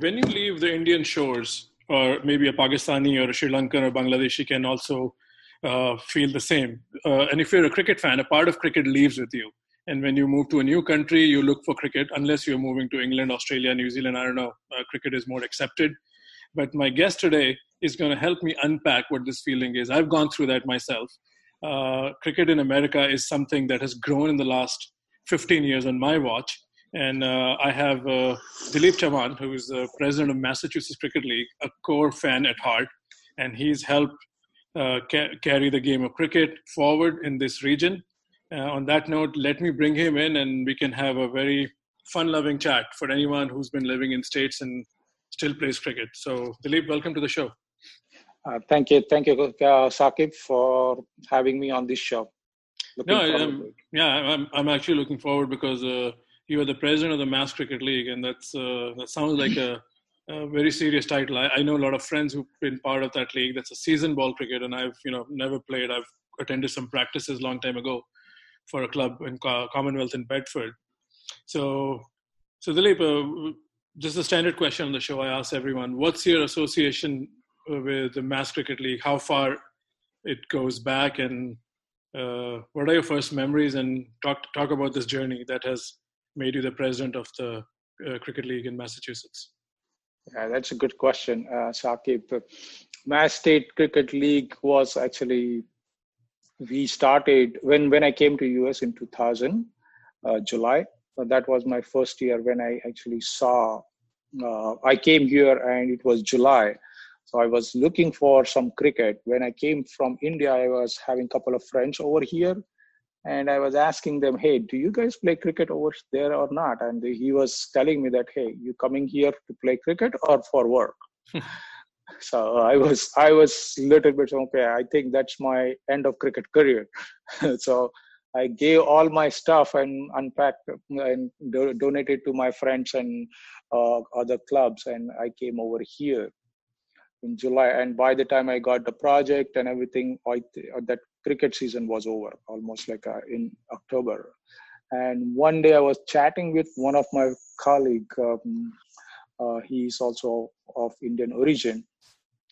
when you leave the Indian shores, or maybe a Pakistani or a Sri Lankan or Bangladeshi can also uh, feel the same. Uh, and if you're a cricket fan, a part of cricket leaves with you. And when you move to a new country, you look for cricket, unless you're moving to England, Australia, New Zealand. I don't know. Uh, cricket is more accepted. But my guest today is going to help me unpack what this feeling is. I've gone through that myself. Uh, cricket in America is something that has grown in the last 15 years on my watch. And uh, I have uh, Dilip Chavan, who is the president of Massachusetts Cricket League, a core fan at heart. And he's helped uh, ca- carry the game of cricket forward in this region. Uh, on that note, let me bring him in and we can have a very fun loving chat for anyone who's been living in States and still plays cricket. So, Dilip, welcome to the show. Uh, thank you. Thank you, uh, Sakib, for having me on this show. Looking no, I'm, yeah, I'm, I'm actually looking forward because uh, you are the president of the Mass Cricket League, and that's uh, that sounds like a, a very serious title. I, I, know a lot of friends who've been part of that league. That's a season ball cricket, and I've you know never played. I've attended some practices long time ago for a club in Commonwealth in Bedford. So, so Dilip, uh, just a standard question on the show. I ask everyone, what's your association with the Mass Cricket League? How far it goes back, and uh, what are your first memories? And talk talk about this journey that has made you the president of the uh, Cricket League in Massachusetts. Yeah, that's a good question, uh, Sakib. Mass State Cricket League was actually we started when when I came to US in 2000, uh, July. that was my first year when I actually saw. Uh, I came here and it was July, so I was looking for some cricket. When I came from India, I was having a couple of friends over here, and I was asking them, "Hey, do you guys play cricket over there or not?" And he was telling me that, "Hey, you coming here to play cricket or for work?" so i was i was a little bit okay i think that's my end of cricket career so i gave all my stuff and unpacked and do- donated to my friends and uh, other clubs and i came over here in july and by the time i got the project and everything I, that cricket season was over almost like uh, in october and one day i was chatting with one of my colleague um, uh, he's also of indian origin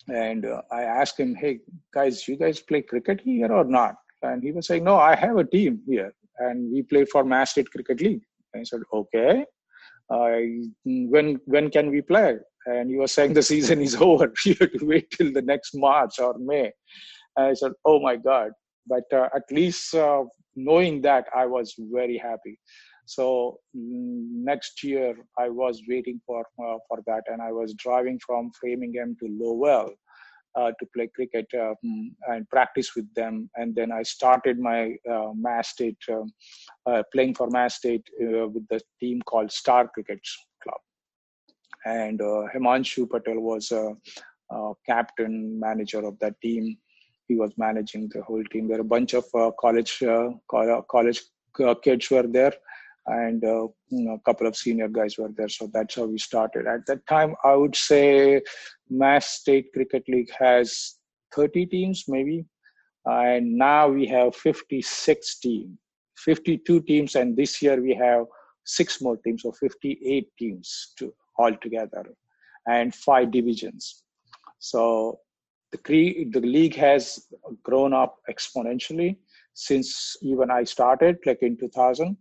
and uh, I asked him, "Hey guys, you guys play cricket here or not?" And he was saying, "No, I have a team here, and we play for Mass State Cricket League." And I said, "Okay, when when can we play?" And he was saying, "The season is over. you have to wait till the next March or May." And I said, "Oh my God!" But uh, at least uh, knowing that, I was very happy. So mm, next year, I was waiting for uh, for that, and I was driving from Framingham to Lowell uh, to play cricket um, and practice with them. And then I started my uh, Mass State um, uh, playing for Mass State uh, with the team called Star Cricket Club. And uh, Himanshu Patel was a, a, captain manager of that team. He was managing the whole team. There were a bunch of uh, college uh, college uh, kids were there and uh, you know, a couple of senior guys were there. So that's how we started. At that time, I would say Mass State Cricket League has 30 teams, maybe, and now we have 56 teams, 52 teams, and this year we have six more teams, so 58 teams to altogether, and five divisions. So the, the league has grown up exponentially since even I started, like in 2000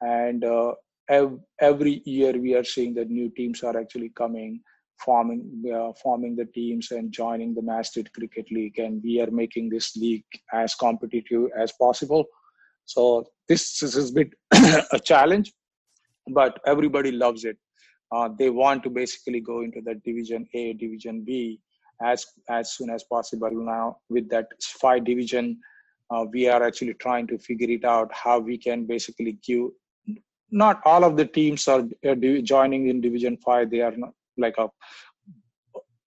and uh, ev- every year we are seeing that new teams are actually coming forming uh, forming the teams and joining the State Cricket League, and we are making this league as competitive as possible. So this, this has bit a challenge, but everybody loves it. Uh, they want to basically go into the Division A, Division B as as soon as possible. Now with that five division, uh, we are actually trying to figure it out how we can basically give not all of the teams are uh, joining in division 5 they are not like a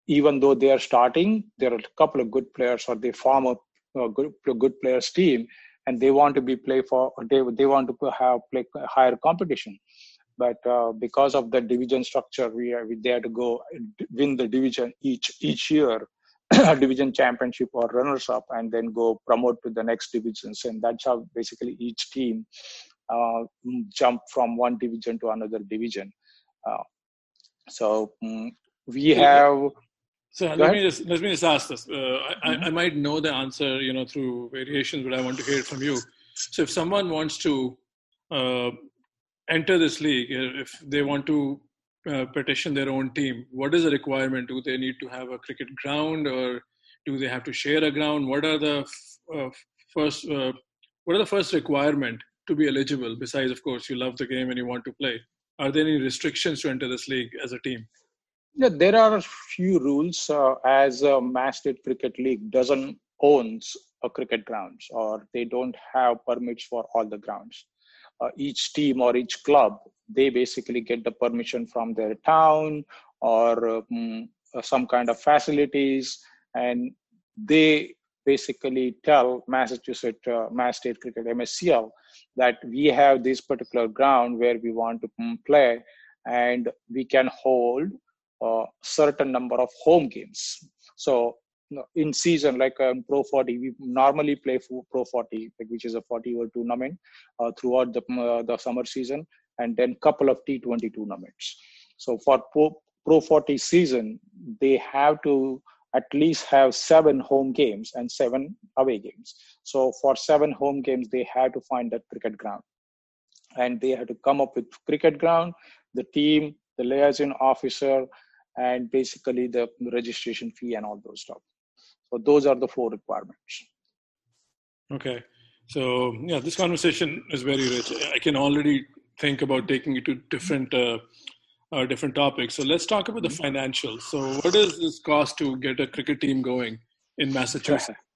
even though they are starting there are a couple of good players or they form a, a uh, good, a good players team and they want to be play for they, they want to have play higher competition but uh, because of the division structure we are we there to go win the division each each year division championship or runners up and then go promote to the next divisions and that's how basically each team uh, jump from one division to another division. Uh, So um, we have. So let ahead. me just let me just ask this. Uh, mm-hmm. I, I might know the answer, you know, through variations, but I want to hear it from you. So if someone wants to uh, enter this league, if they want to uh, petition their own team, what is the requirement? Do they need to have a cricket ground, or do they have to share a ground? What are the uh, first? Uh, what are the first requirement to be eligible? Besides, of course, you love the game and you want to play. Are there any restrictions to enter this league as a team? Yeah, there are a few rules. Uh, as a Mass State Cricket League doesn't owns a cricket grounds, or they don't have permits for all the grounds. Uh, each team or each club they basically get the permission from their town or um, some kind of facilities and they basically tell Massachusetts uh, Mass State Cricket MSCL that we have this particular ground where we want to play and we can hold a certain number of home games. So in season like um, pro 40 we normally play pro 40 which is a 40 over tournament uh, throughout the, uh, the summer season and then couple of t20 tournaments so for pro, pro 40 season they have to at least have seven home games and seven away games. So for seven home games, they had to find that cricket ground. And they had to come up with cricket ground, the team, the liaison officer, and basically the registration fee and all those stuff. So those are the four requirements. Okay. So yeah, this conversation is very rich. I can already think about taking it to different uh, uh, different topics. So let's talk about the mm-hmm. financials. So what does this cost to get a cricket team going in Massachusetts?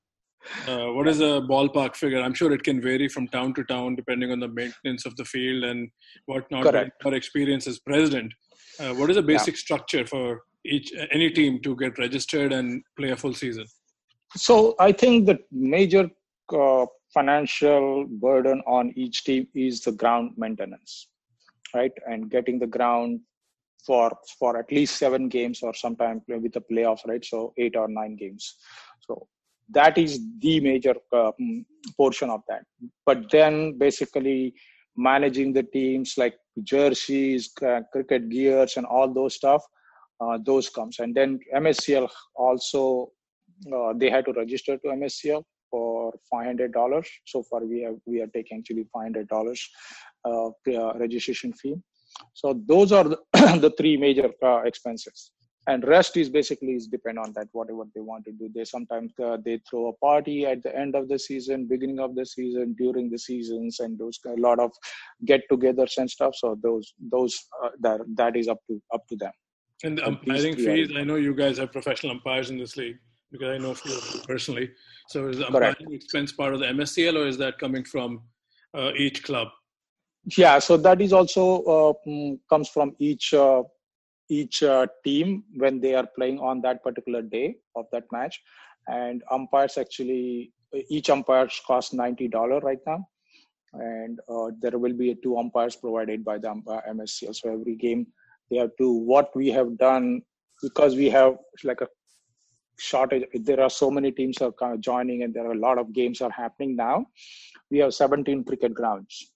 Uh, what is a ballpark figure? I'm sure it can vary from town to town depending on the maintenance of the field and whatnot. Correct. Our experience as president. Uh, what is the basic yeah. structure for each any team to get registered and play a full season? So I think the major uh, financial burden on each team is the ground maintenance, right? And getting the ground for for at least seven games or sometime with the playoffs, right? So eight or nine games. So that is the major uh, mm, portion of that. But then basically managing the teams like jerseys, uh, cricket gears, and all those stuff, uh, those comes. And then MSCL also uh, they had to register to MSCL for five hundred dollars. So far, we have we are taking actually five hundred dollars uh, registration fee. So those are the, the three major uh, expenses. And rest is basically is depend on that whatever they want to do. They sometimes uh, they throw a party at the end of the season beginning of the season during the seasons and those a lot of get-togethers and stuff. So those those uh, that that is up to up to them. And the umpiring fees i know you guys have professional umpires in this league because i know a few personally. So is the umpiring expense part of the mscl or is that coming from uh, each club? Yeah so that is also uh, mm, comes from each uh, each uh, team when they are playing on that particular day of that match. And umpires actually each umpire costs $90 right now. And uh, there will be two umpires provided by the mscl so every game they have to what we have done because we have like a shortage there are so many teams are kind of joining and there are a lot of games are happening now we have 17 cricket grounds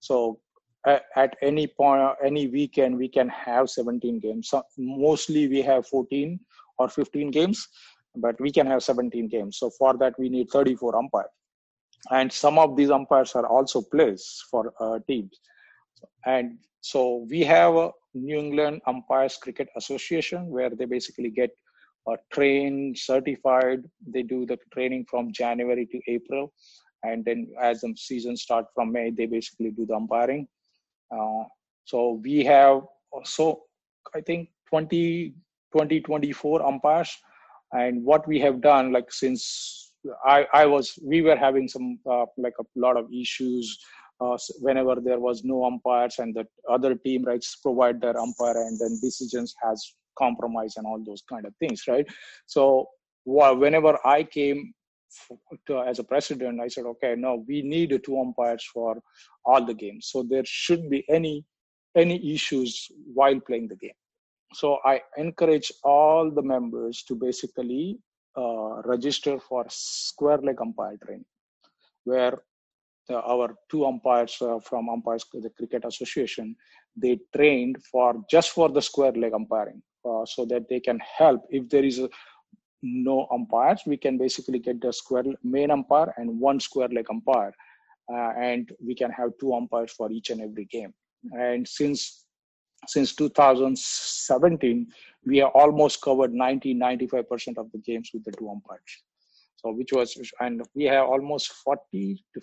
so at, any point, any weekend, we can have 17 games. So mostly we have 14 or 15 games, but we can have 17 games. So for that, we need 34 umpires. And some of these umpires are also players for uh, teams. And so we have a New England Umpires Cricket Association where they basically get uh, trained, certified. They do the training from January to April and then as the season start from May, they basically do the umpiring. Uh, so we have so I think 20, 20, 24 umpires, and what we have done like since I I was we were having some uh, like a lot of issues. Uh, whenever there was no umpires and the other team rights provide their umpire and then decisions has compromise and all those kind of things right so whenever i came to, as a president, I said, okay, no, we need two umpires for all the games. So there shouldn't be any any issues while playing the game. So I encourage all the members to basically uh, register for square leg umpire training, where the, our two umpires uh, from umpires the cricket association they trained for just for the square leg umpiring uh, so that they can help. If there is a, no umpires we can basically get the square main umpire and one square leg umpire uh, and we can have two umpires for each and every game. And since since 2017 we have almost covered 90 95% of the games with the two umpires. So which was and we have almost 40 to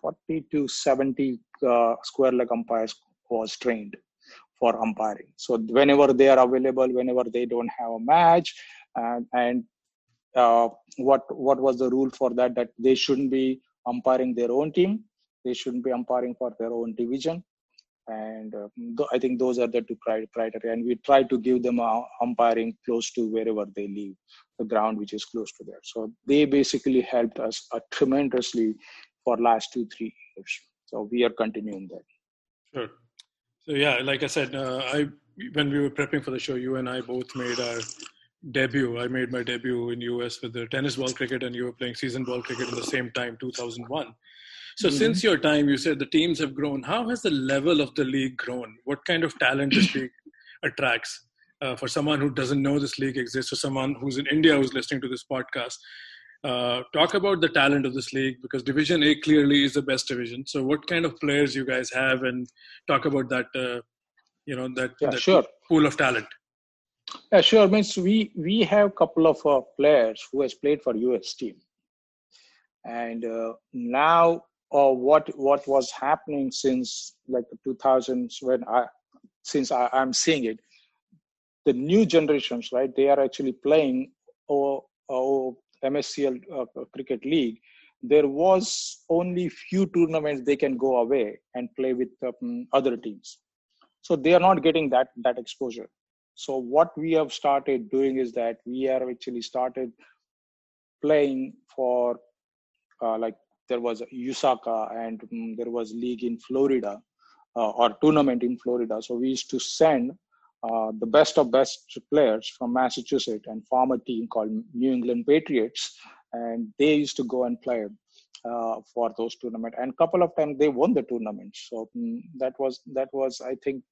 40 to 70 uh, square leg umpires was trained for umpiring. So whenever they are available, whenever they don't have a match, and, and uh, what what was the rule for that? That they shouldn't be umpiring their own team. They shouldn't be umpiring for their own division. And uh, th- I think those are the two criteria. And we try to give them uh, umpiring close to wherever they live, the ground which is close to there. So they basically helped us uh, tremendously for last two three years. So we are continuing that. Sure. So yeah, like I said, uh, I when we were prepping for the show, you and I both made our debut. I made my debut in US with the tennis ball cricket, and you were playing season ball cricket at the same time, 2001. So mm-hmm. since your time, you said the teams have grown. How has the level of the league grown? What kind of talent this league attracts? Uh, for someone who doesn't know this league exists, or someone who's in India who's listening to this podcast, uh, talk about the talent of this league because Division A clearly is the best division. So, what kind of players you guys have, and talk about that, uh, you know, that, yeah, that sure. pool of talent. Yeah, sure. Means we we have a couple of uh, players who has played for US team, and uh, now uh, what what was happening since like the 2000s when I since I, I'm seeing it, the new generations, right? They are actually playing or, or MSCL uh, Cricket League, there was only few tournaments they can go away and play with um, other teams. So they are not getting that that exposure. So what we have started doing is that we have actually started playing for uh, like there was USACA and um, there was league in Florida uh, or tournament in Florida. So we used to send uh, the best of best players from Massachusetts and form a team called New England Patriots, and they used to go and play uh, for those tournaments. And couple of times they won the tournament. So um, that was that was I think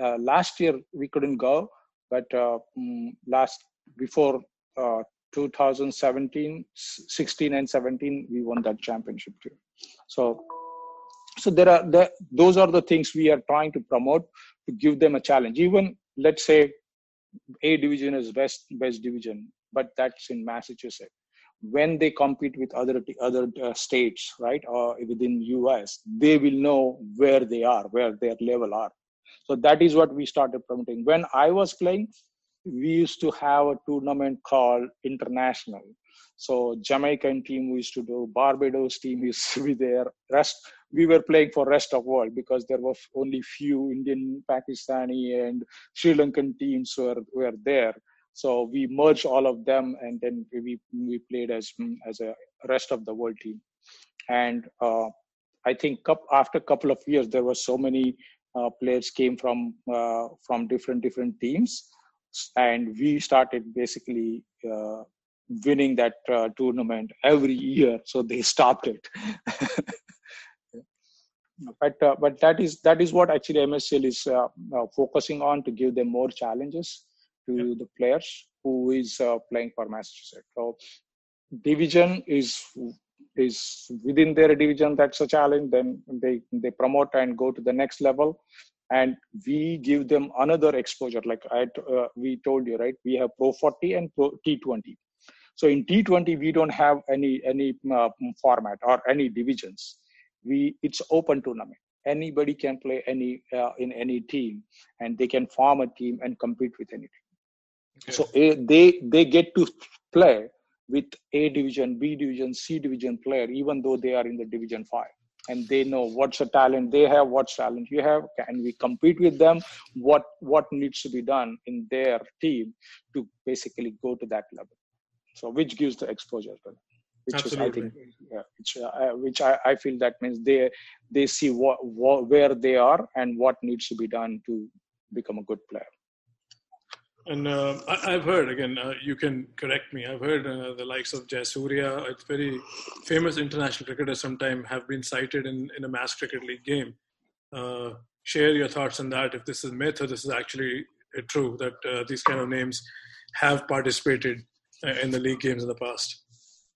uh, last year we couldn't go, but um, last before uh, 2017, 16 and 17 we won that championship too. So so there are the, those are the things we are trying to promote to give them a challenge. Even let's say a division is best best division but that's in massachusetts. When they compete with other other uh, states right or within us they will know where they are where their level are. So that is what we started promoting. When i was playing we used to have a tournament called international so Jamaican team used to do, Barbados team used to be there. Rest we were playing for rest of world because there were only few Indian, Pakistani, and Sri Lankan teams were were there. So we merged all of them, and then we we played as as a rest of the world team. And uh, I think after a couple of years, there were so many uh, players came from uh, from different different teams, and we started basically uh, winning that uh, tournament every year. So they stopped it. But uh, but that is that is what actually mscl is uh, uh, focusing on to give them more challenges to yep. the players who is uh, playing for massachusetts so division is is within their division that's a challenge then they they promote and go to the next level. And we give them another exposure. Like i uh, we told you right? We have pro 40 and pro t20 so in T20, we don't have any any uh, format or any divisions. We it's open tournament. Anybody can play any uh, in any team, and they can form a team and compete with any team. Okay. So a, they they get to play with A division, B division, C division player, even though they are in the division five and they know what's the talent they have what talent you have can we compete with them what what needs to be done in their team to basically go to that level so which gives the exposure them which Absolutely. is i think yeah, which, uh, which I, I feel that means they they see what, what where they are and what needs to be done to become a good player and uh, I, have heard again. Uh, you can correct me. I've heard uh, the likes of Jayasuriya, a very famous international cricketer, sometime have been cited in, in a mass cricket league game. uh, share your thoughts on that. If this is myth or this is actually true that uh, these kind of names have participated uh, in the league games in the past.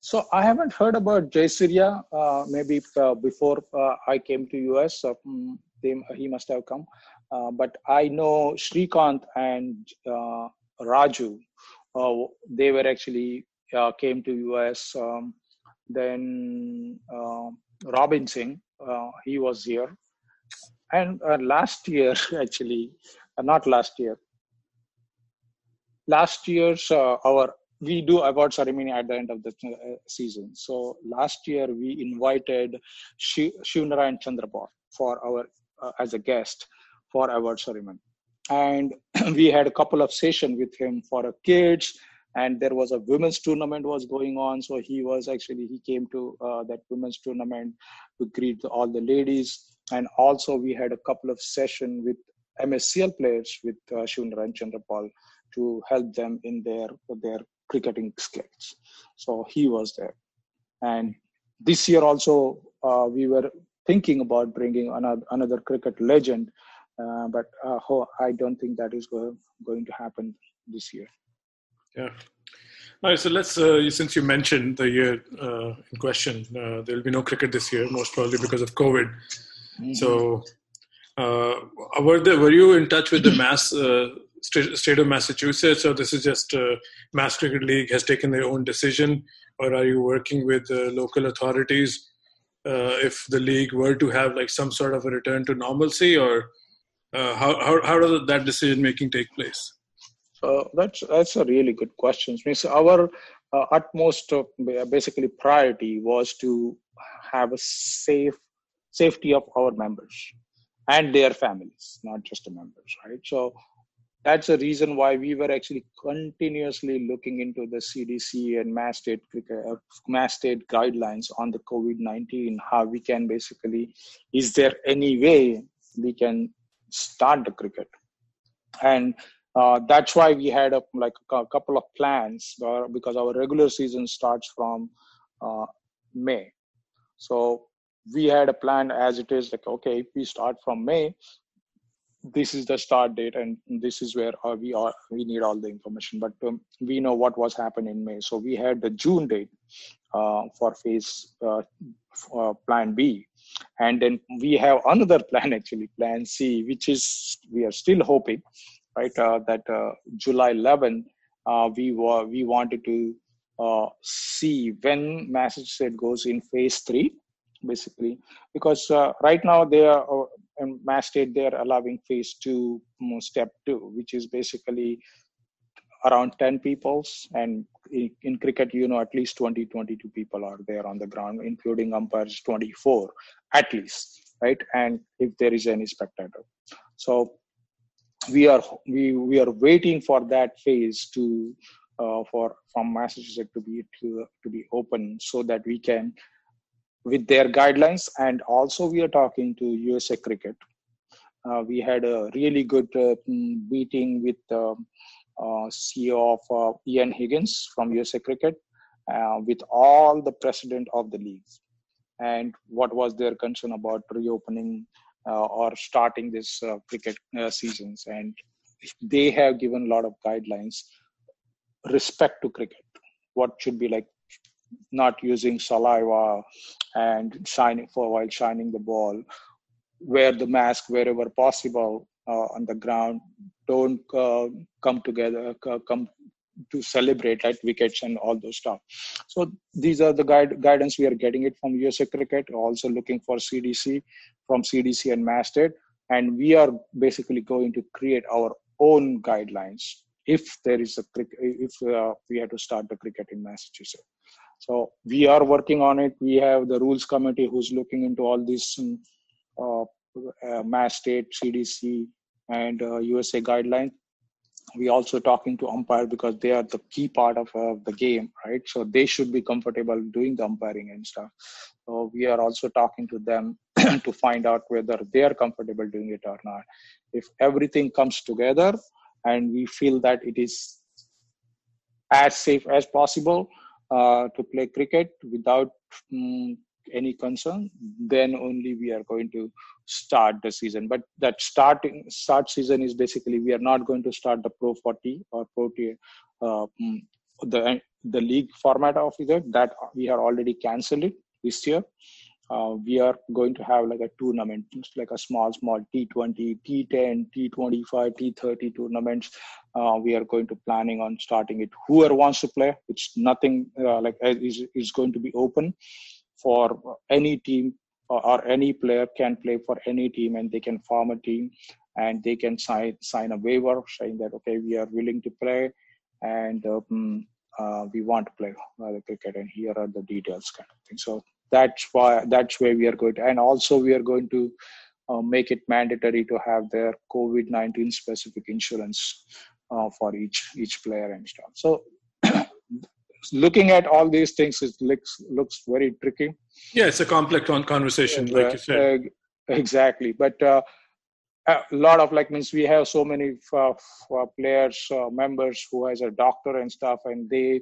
So I haven't heard about Jay Surya. Uh, maybe uh, before uh, I came to US, uh, mm, they, he must have come. Uh, but I know Srikanth and Raju. they were actually came to US. Um, then Robin Singh, he was here. And last year, actually, not last year, last year's uh, our we do award ceremony at the end of the uh, season. So last year we invited Shiv, Shivnarayan Chanderpaul for our uh, as a guest for award ceremony, and we had a couple of sessions with him for kids. And there was a women's tournament was going on, so he was actually he came to uh, that women's tournament to greet all the ladies, and also we had a couple of session with MSCL players with uh, Shivnarayan Chanderpaul to help them in their their cricketing skills. So he was there. And this year also, uh, we were thinking about bringing another, another cricket legend, uh, but uh, I don't think that is go- going to happen this year. Yeah. All right, so let's, uh, since you mentioned the year uh, in question, uh, there will be no cricket this year, most probably because of COVID. Mm-hmm. So, were, there, were you in touch with the mass state of Massachusetts, or this is just uh, Mass Cricket League has taken their own decision, or are you working with uh, local authorities uh, if the league were to have like some sort of a return to normalcy, or uh, how, how how does that decision making take place? So that's that's a really good question. Means our uh, utmost uh, basically priority was to have a safe safety of our members and their families, not just the members, right? So that's the reason why we were actually continuously looking into the CDC and mass state uh, mass state guidelines on the COVID-19. How we can basically, is there any way we can start the cricket? And uh, that's why we had a, like a couple of plans uh, because our regular season starts from uh, May. So we had a plan as it is like okay if we start from may this is the start date and this is where uh, we are we need all the information. But um, we know what was happening in may. So we had the june date uh, for phase uh, uh plan b. And then we have another plan actually plan c which is we are still hoping right uh, that uh, july 11 we were we wanted to see when massachusetts goes in phase 3 basically. Because right now they are and mass state they're allowing phase two step two which is basically around 10 peoples. And in, in, cricket you know at least 20 22 people are there on the ground including umpires 24 at least right? And if there is any spectator. So we are we we are waiting for that phase to uh, for from massachusetts to be to, to be open so that we can with their guidelines. And also we are talking to usa cricket. Uh, we had a really good uh, meeting with the uh, ceo of uh, ian higgins from usa cricket uh, with all the president of the leagues. And what was their concern about reopening uh, or starting this cricket seasons? And they have given a lot of guidelines respect to cricket. What should be like not using saliva and shining for while shining the ball wear the mask wherever possible uh, on the ground. Don't uh, come together uh, come to celebrate at wickets and all those stuff. So these are the guide, guidance we are getting it from usa cricket also looking for cdc from cdc and mass state and we are basically going to create our own guidelines if there is a if uh, we have to start the cricket in massachusetts so we are working on it. We have the rules committee who's looking into all these um, uh, uh, mass state, CDC, and uh, USA guidelines. We also talking to umpire because they are the key part of uh, the game, right? So they should be comfortable doing the umpiring and stuff. So we are also talking to them to find out whether they are comfortable doing it or not. If everything comes together and we feel that it is as safe as possible, uh, to play cricket without um, any concern, then only we are going to start the season. But that starting start season is basically we are not going to start the Pro 40 or Pro uh, mm, the the league format of it. That we have already cancelled it this year. Uh, we are going to have like a tournament, like a small, small T20, T10, T25, T30 tournaments. Uh, we are going to planning on starting it. Whoever wants to play, it's nothing uh, like uh, is is going to be open for any team or, or any player can play for any team and they can form a team and they can sign sign a waiver saying that okay we are willing to play and um, uh, we want to play uh, cricket and here are the details kind of thing so that's why that's where we are going to and also we are going to uh, make it mandatory to have their covid-19 specific insurance uh, for each each player and stuff. So looking at all these things it looks looks very tricky. Yeah it's a complex conversation and, like uh, you said. Exactly. But uh, a lot of like means we have so many uh, players uh, members who has a doctor and stuff and they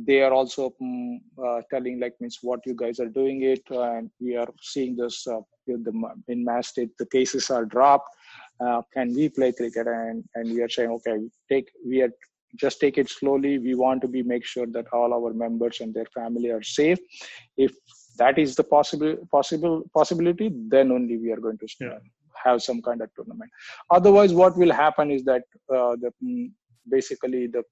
they are also um, uh, telling like means what you guys are doing it and we are seeing this uh, in, the, in mass state the cases are dropped. Can we play cricket? And and we are saying okay take we are just take it slowly. We want to be make sure that all our members and their family are safe. If that is the possible possible possibility then only we are going to yeah. have some kind of tournament. Otherwise what will happen is that uh, the mm, basically the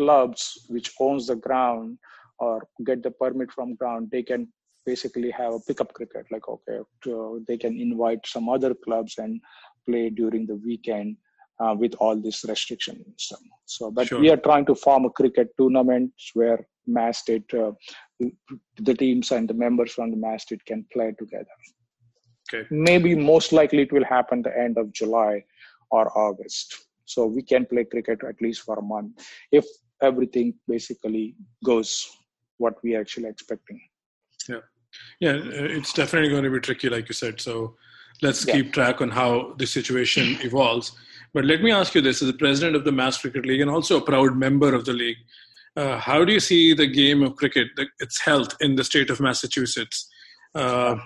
clubs which owns the ground or get the permit from ground they can basically have a pickup cricket like okay to, they can invite some other clubs and play during the weekend uh, with all this restriction stuff. So, but sure. we are trying to form a cricket tournament where Mass State, uh, the teams and the members from the Mass State can play together. Okay. Maybe most likely it will happen the end of July or August. So we can play cricket at least for a month if everything basically goes what we are actually expecting. Yeah, yeah, it's definitely going to be tricky, like you said. So let's yeah. keep track on how the situation evolves. But let me ask you this: as the president of the Mass Cricket League and also a proud member of the league, uh, how do you see the game of cricket, its health in the state of Massachusetts? Uh,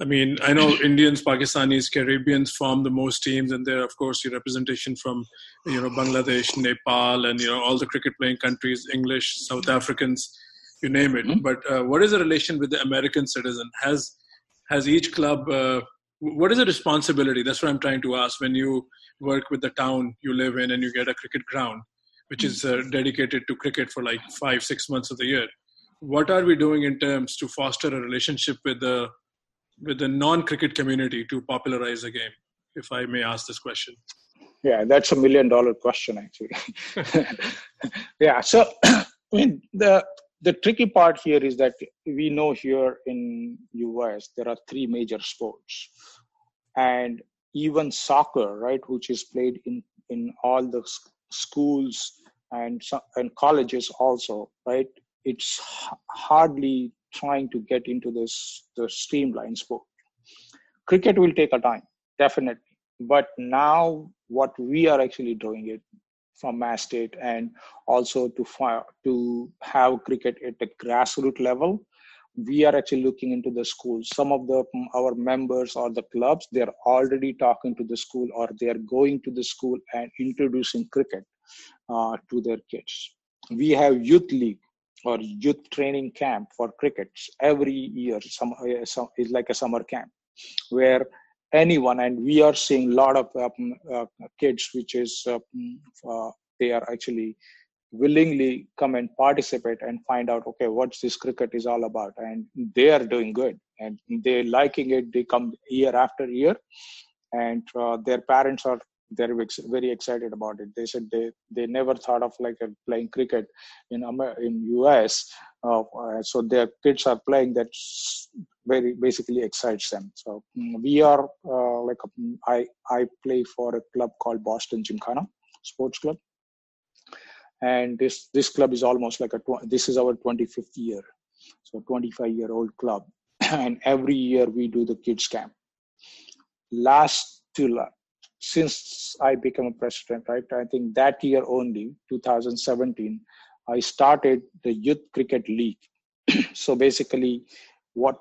I mean, I know Indians, Pakistanis, Caribbeans form the most teams, and there, of course, your representation from, you know, Bangladesh, Nepal, and you know all the cricket-playing countries, English, South Africans, you name it. Mm-hmm. But uh, what is the relation with the American citizen? Has has each club uh, what is the responsibility that's what i'm trying to ask when you work with the town you live in and you get a cricket ground which is uh, dedicated to cricket for like five six months of the year what are we doing in terms to foster a relationship with the with the non-cricket community to popularize the game if i may ask this question. Yeah that's a million dollar question actually. Yeah so i mean the the tricky part here is that we know here in us there are three major sports. And even soccer right which is played in in all the schools and and colleges also right it's hardly trying to get into this the streamlined sport. Cricket will take a time definitely. But now what we are actually doing it from Mass State and also to fire, to have cricket at the grassroots level we are actually looking into the schools some of the our members or the clubs they're already talking to the school or they're going to the school and introducing cricket uh, to their kids. We have youth league or youth training camp for crickets every year some, uh, is like a summer camp where anyone and we are seeing a lot of um, uh, kids which is mm, uh, they are actually willingly come and participate and find out okay what this cricket is all about and they are doing good and they liking it they come year after year and uh, their parents are they're very excited about it. They said they, they never thought of like playing cricket in in US. Uh, so their kids are playing that very basically excites them. So mm, we are uh, like a, mm, I I play for a club called Boston Gymkhana Sports Club, and this this club is almost like a this is our 25th year, so 25 year old club, and every year we do the kids camp. Last to since I became a president, right? I think that year only, 2017, I started the Youth Cricket League. so basically, what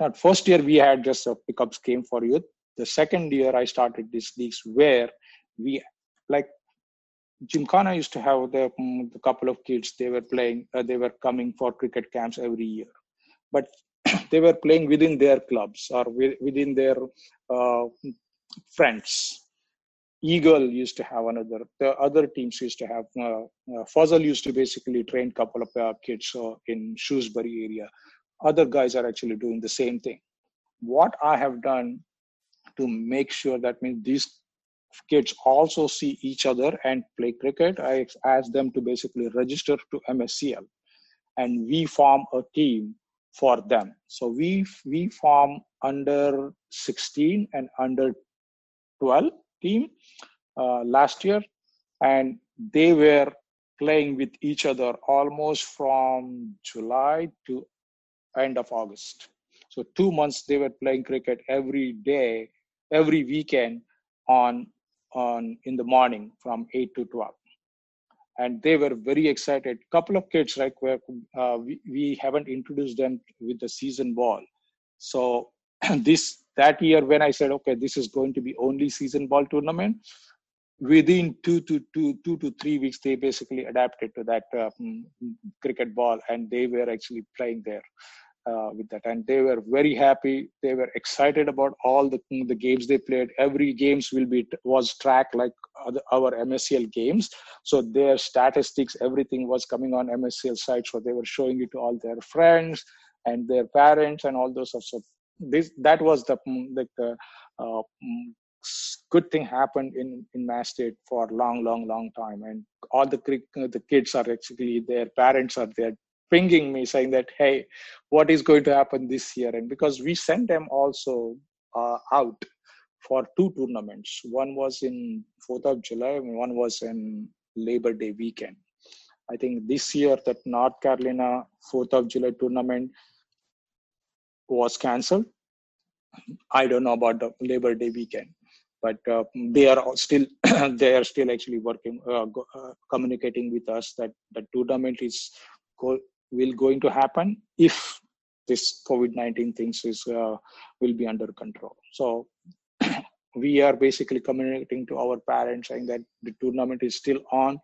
not first year we had just a pickups game for youth. The second year I started these leagues where we like Gymkhana used to have the, um, the couple of kids they were playing uh, they were coming for cricket camps every year but they were playing within their clubs or within their uh, friends. Eagle used to have another the other teams used to have uh, uh, used to basically train couple of uh, kids uh, in shrewsbury area. Other guys are actually doing the same thing. What i have done to make sure that means these kids also see each other and play cricket, I ask them to basically register to MSCL and we form a team for them. So we we form under 16 and under 12 team uh, last year, and they were playing with each other almost from July to end of August. So two months they were playing cricket every day, every weekend on on in the morning from 8 to 12 and they were very excited. Couple of kids right where uh, we, we haven't introduced them with the season ball. So this that year when i said okay this is going to be only season ball tournament within two to two two to three weeks they basically adapted to that uh, cricket ball and they were actually playing there uh, with that. And they were very happy. They were excited about all the the games they played. Every games will be was tracked like our mscl games. So their statistics everything was coming on mscl site. So they were showing it to all their friends and their parents and all those stuff so this that was the like the uh, good thing happened in in mass state for long long long time. And all the the kids are actually their parents are there pinging me saying that hey what is going to happen this year? And because we sent them also uh, out for two tournaments. One was in 4th of july and one was in labor day weekend. I think this year that north carolina 4th of july tournament was cancelled i don't know about the labor day weekend but uh, they are still they are still actually working uh, uh, communicating with us that the tournament is go- will going to happen if this COVID-19 things is uh, will be under control. So we are basically communicating to our parents saying that the tournament is still on.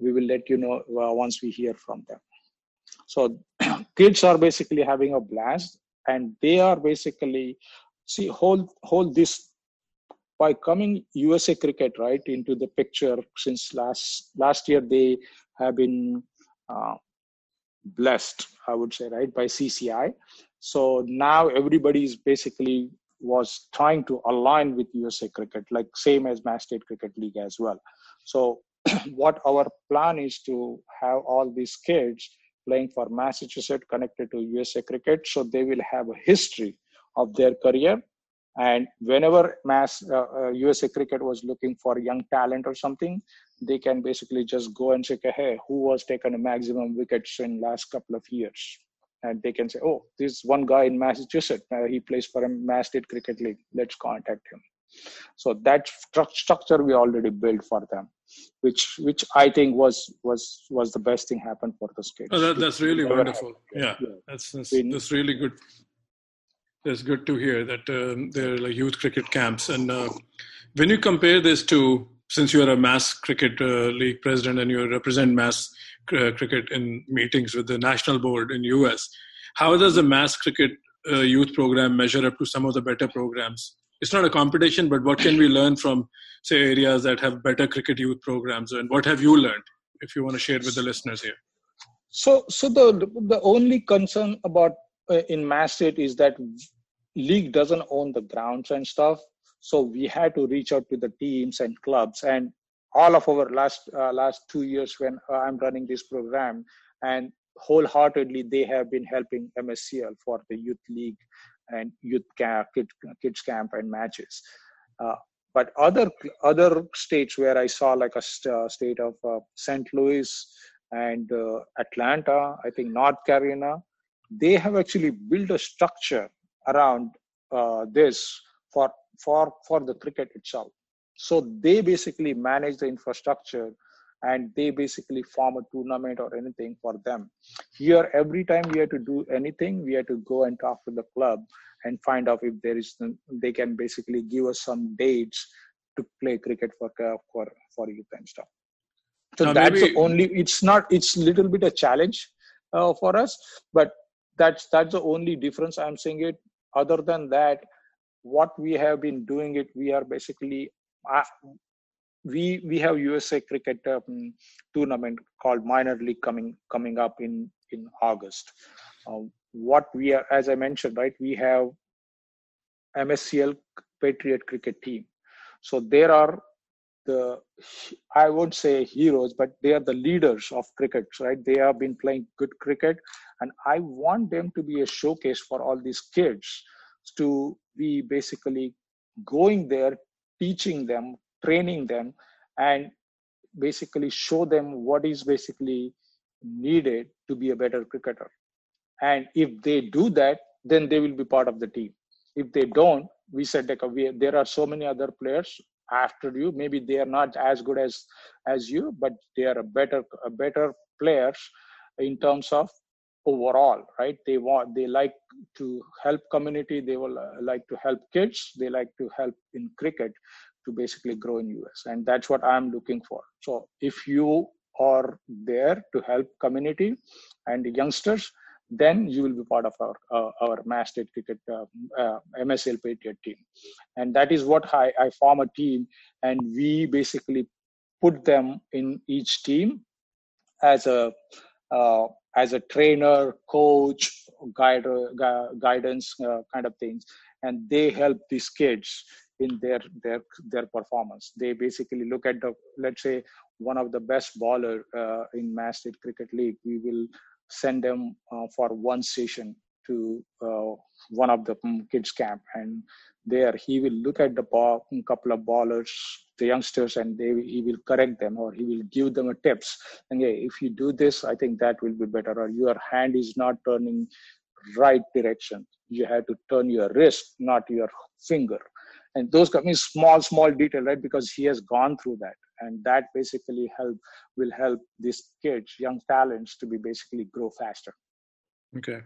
We will let you know uh, once we hear from them. So kids are basically having a blast, and they are basically see hold hold this by coming USA cricket right into the picture since last last year they have been uh, blessed, I would say, right, by CCI. So now everybody is basically was trying to align with USA Cricket, like same as Mass State Cricket League as well. So what our plan is to have all these kids playing for Massachusetts connected to USA Cricket, so they will have a history of their career. And whenever Mass uh, uh, USA Cricket was looking for young talent or something, they can basically just go and say, hey, who was taken a maximum wickets in last couple of years? And they can say, oh, this one guy in Massachusetts, uh, he plays for a Mass State Cricket League. Let's contact him. So that stru- structure we already built for them, which which I think was was was the best thing happened for the kids. Oh, that, that's really wonderful. Yeah, yeah, that's that's, that's really good. That's good to hear that um, there are like youth cricket camps. And uh, when you compare this to since you are a mass cricket uh, league president and you represent mass uh, cricket in meetings with the national board in us how does the mass cricket uh, youth program measure up to some of the better programs it's not a competition but what can we learn from say areas that have better cricket youth programs? And what have you learned if you want to share with the listeners here? So so the the only concern about uh, in mass is that league doesn't own the grounds and stuff. So we had to reach out to the teams and clubs and all of our last uh, last two years when uh, i'm running this program and wholeheartedly they have been helping mscl for the youth league and youth camp, kid, kids camp and matches. Uh, but other other states where i saw like a st- uh, state of uh, st louis and uh, atlanta i think north carolina they have actually built a structure around this for for for the cricket itself. So they basically manage the infrastructure and they basically form a tournament or anything for them. Here, every time we have to do anything, we have to go and talk to the club and find out if there is they can basically give us some dates to play cricket for for for youth and stuff. So now that's maybe... the only. It's not. It's a little bit a challenge uh, for us, but that's that's the only difference. I'm saying it. Other than that, what we have been doing it, we are basically. Uh, we we have USA cricket um, tournament called minor league coming coming up in in August. Uh, what we are, as I mentioned, right, we have MSCL Patriot cricket team. So there are the I won't say heroes, but they are the leaders of cricket, right? They have been playing good cricket, and I want them to be a showcase for all these kids to be basically going there, teaching them, training them, and basically show them what is basically needed to be a better cricketer. And if they do that, then they will be part of the team. If they don't, we said like there are so many other players after you. Maybe they are not as good as as you, but they are a better a better players in terms of overall right they want they like to help community they will like to help kids they like to help in cricket to basically grow in us and that's what i'm looking for. So if you are there to help community and youngsters then you will be part of our uh, our mass state cricket uh, uh, MSCL Patriot team, and that is what I, I form a team, and we basically put them in each team as a uh, as a trainer, coach, guide, guidance uh, kind of things, and they help these kids in their their their performance. They basically look at the let's say one of the best bowler uh, in Mass State Cricket League. We will send them uh, for one session to uh, one of the um, kids camp. And there he will look at the ball, couple of ballers the youngsters and they he will correct them or he will give them a tips. And if you do this i think that will be better. Or your hand is not turning right direction. You have to turn your wrist not your finger and those come in small small detail right because he has gone through that and that basically help will help these kids young talents to be basically grow faster okay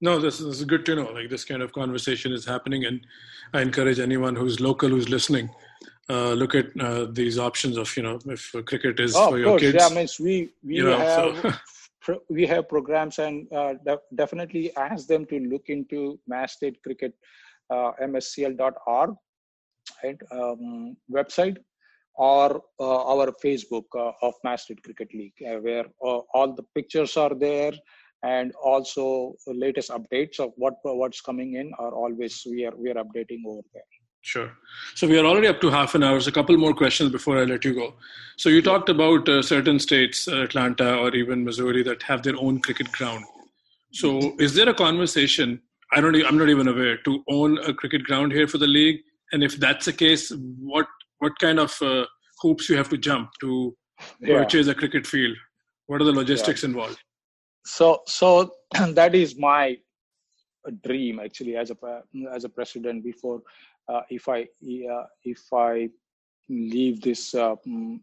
no this is good to know like this kind of conversation is happening and i encourage anyone who's local who's listening uh, look at uh, these options of you know if cricket is oh, for your course. kids yeah I means we we you know, have so. we have programs and uh, def- definitely ask them to look into mass state cricket uh, mscl.org right um, website or uh, our Facebook uh, of Mass State Cricket League, uh, where all the pictures are there and also latest updates of what what's coming in are always we are we are updating over there. Sure. So we are already up to half an hour. So a couple more questions before I let you go. So you talked about uh, certain states, uh, Atlanta or even Missouri, that have their own cricket ground. So is there a conversation? I don't. I'm not even aware to own a cricket ground here for the league. And if that's the case, what what kind of uh, hoops you have to jump to yeah. purchase a cricket field? What are the logistics yeah. involved? So, so that is my dream actually as a as a president. Before, uh, if I uh, if I leave this uh, mm,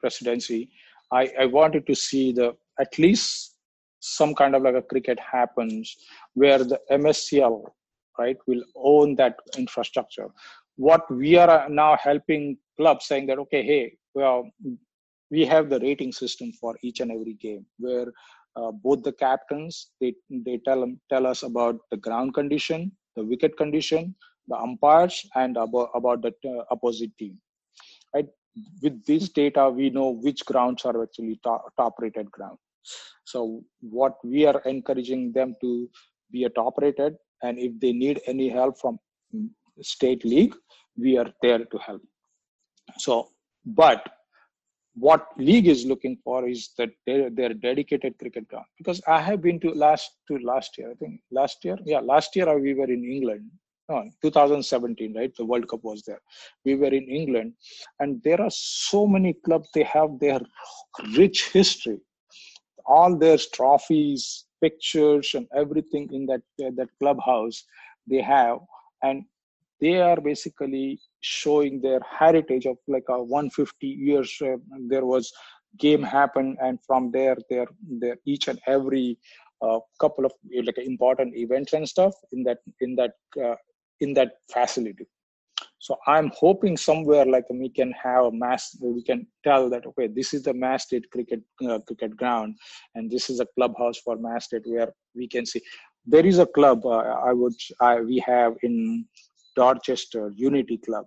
presidency, I, I wanted to see the at least some kind of like a cricket happens where the MSCL right will own that infrastructure. What we are now helping clubs saying that okay hey well we have the rating system for each and every game where uh, both the captains they they tell tell us about the ground condition the wicket condition the umpires and about, about the uh, opposite team right? With this data we know which grounds are actually top, top rated grounds. So what we are encouraging them to be a top rated and if they need any help from mm, state league we are there to help. So but what league is looking for is that they're, they're dedicated cricket ground. Because i have been to last to last year i think last year? Yeah last year we were in england. No, 2017 right? The world cup was there. We were in england. And there are so many clubs they have their rich history. All their trophies pictures and everything in that uh, that clubhouse they have. And they are basically showing their heritage of like a 150 years uh, there was game happen and from there there there each and every uh, couple of like important events and stuff in that in that uh, in that facility so i'm hoping somewhere like we can have a mass we can tell that okay this is the mass state cricket uh, cricket ground and this is a clubhouse for mass state where we can see there is a club uh, i would I, we have in dorchester unity club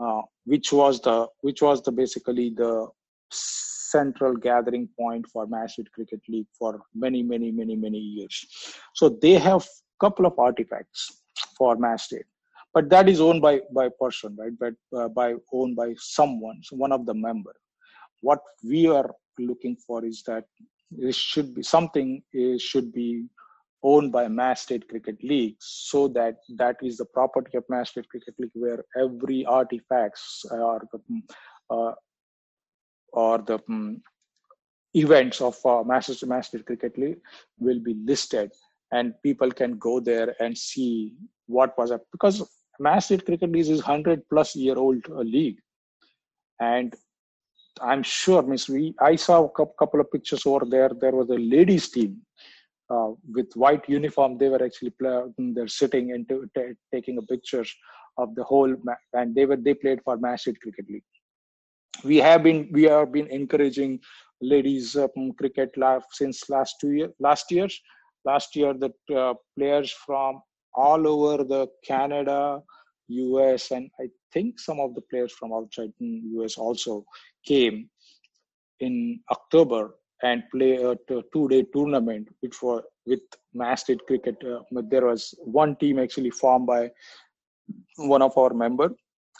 uh, which was the which was the basically the central gathering point for mass state Cricket League for many, many, many, many years. So they have couple of artifacts for Mass State, but that is owned by by person, right? But uh, by owned by someone, so one of the member. What we are looking for is that it should be something it should be owned by Mass State Cricket League so that that is the property of Mass State Cricket League where every artifacts are uh, or the um, events of uh, Masters Mass State Cricket League will be listed, and people can go there and see what was up because Mass State Cricket League is hundred plus year old uh, league, and I'm sure, Miss we I saw a couple of pictures over there. There was a ladies team uh, with white uniform. They were actually play, they're sitting and t- t- taking a pictures of the whole, and they were they played for Mass State Cricket League we have been we have been encouraging ladies um, cricket since last two years last years last year the uh, players from all over the canada us and i think some of the players from outside the us also came in october and play a two day tournament which was with mass state cricket uh, there was one team actually formed by one of our member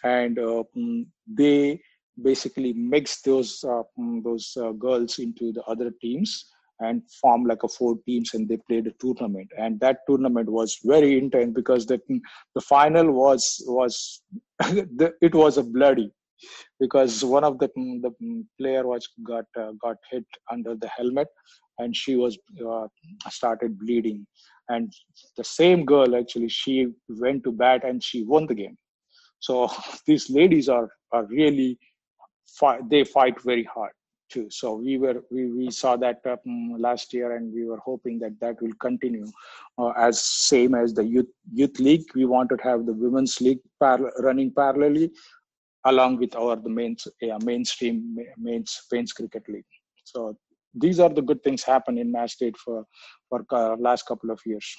and uh, mm, they basically mixed those uh, mm, those uh, girls into the other teams and form like a four teams and they played a tournament. And that tournament was very intense because the the final was was the, it was a bloody because one of the the player was got uh, got hit under the helmet and she was uh, started bleeding. And the same girl actually she went to bat and she won the game. So these ladies are are really fight, they fight very hard too. So we were we, we saw that um, last year, and we were hoping that that will continue uh, as same as the youth youth league. We wanted to have the women's league par- running parallelly, along with our the main yeah, mainstream mains mains cricket league. So these are the good things happen in Mass State for for uh, last couple of years.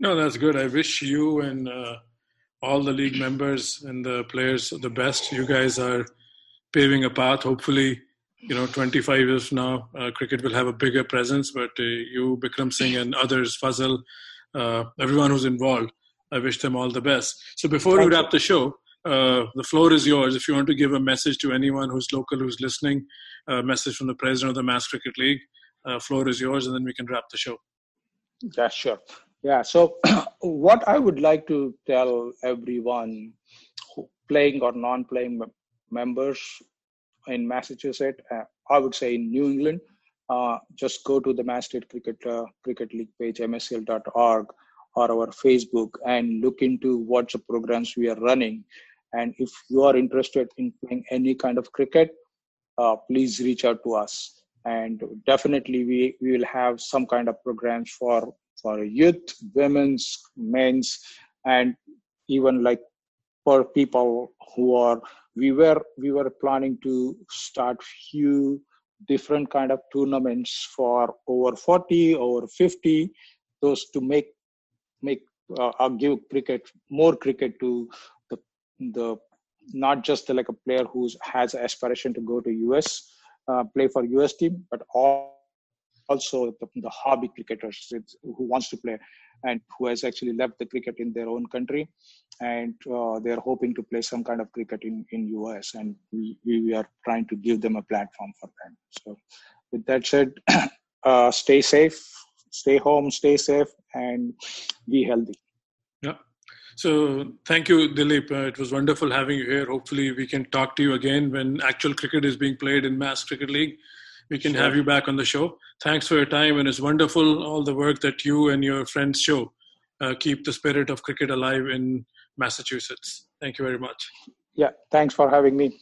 No, that's good. I wish you and uh, all the league members and the players the best. You guys are paving a path. Hopefully, you know, 25 years from now, uh, cricket will have a bigger presence. But uh, you, Bikram Singh, and others, Fazal, uh, everyone who's involved, I wish them all the best. So before Thank we wrap you. the show, uh, the floor is yours. If you want to give a message to anyone who's local, who's listening, a message from the president of the Mass Cricket League, uh, floor is yours, and then we can wrap the show. Yeah, sure. Yeah. So, what I would like to tell everyone, playing or non-playing members in Massachusetts, uh, I would say in New England, uh, just go to the Mass State Cricket uh, Cricket League page, mscl.org, or our Facebook, and look into what the programs we are running. And if you are interested in playing any kind of cricket, please reach out to us. And definitely, we, we will have some kind of programs for for youth, women's, men's, and even like for people who are we were we were planning to start few different kind of tournaments for over 40 over 50 those to make make uh, uh, give cricket more cricket to the the not just like a player who has aspiration to go to us uh, play for us team but all also the, the hobby cricketers who wants to play and who has actually left the cricket in their own country and uh, they're hoping to play some kind of cricket in in us and we, we are trying to give them a platform for them so with that said uh, stay safe stay home stay safe and be healthy yeah so thank you dilip uh, it was wonderful having you here hopefully we can talk to you again when actual cricket is being played in mass cricket league we can sure. have you back on the show. Thanks for your time, and it's wonderful all the work that you and your friends show. Uh, keep the spirit of cricket alive in Massachusetts. Thank you very much. Yeah, thanks for having me.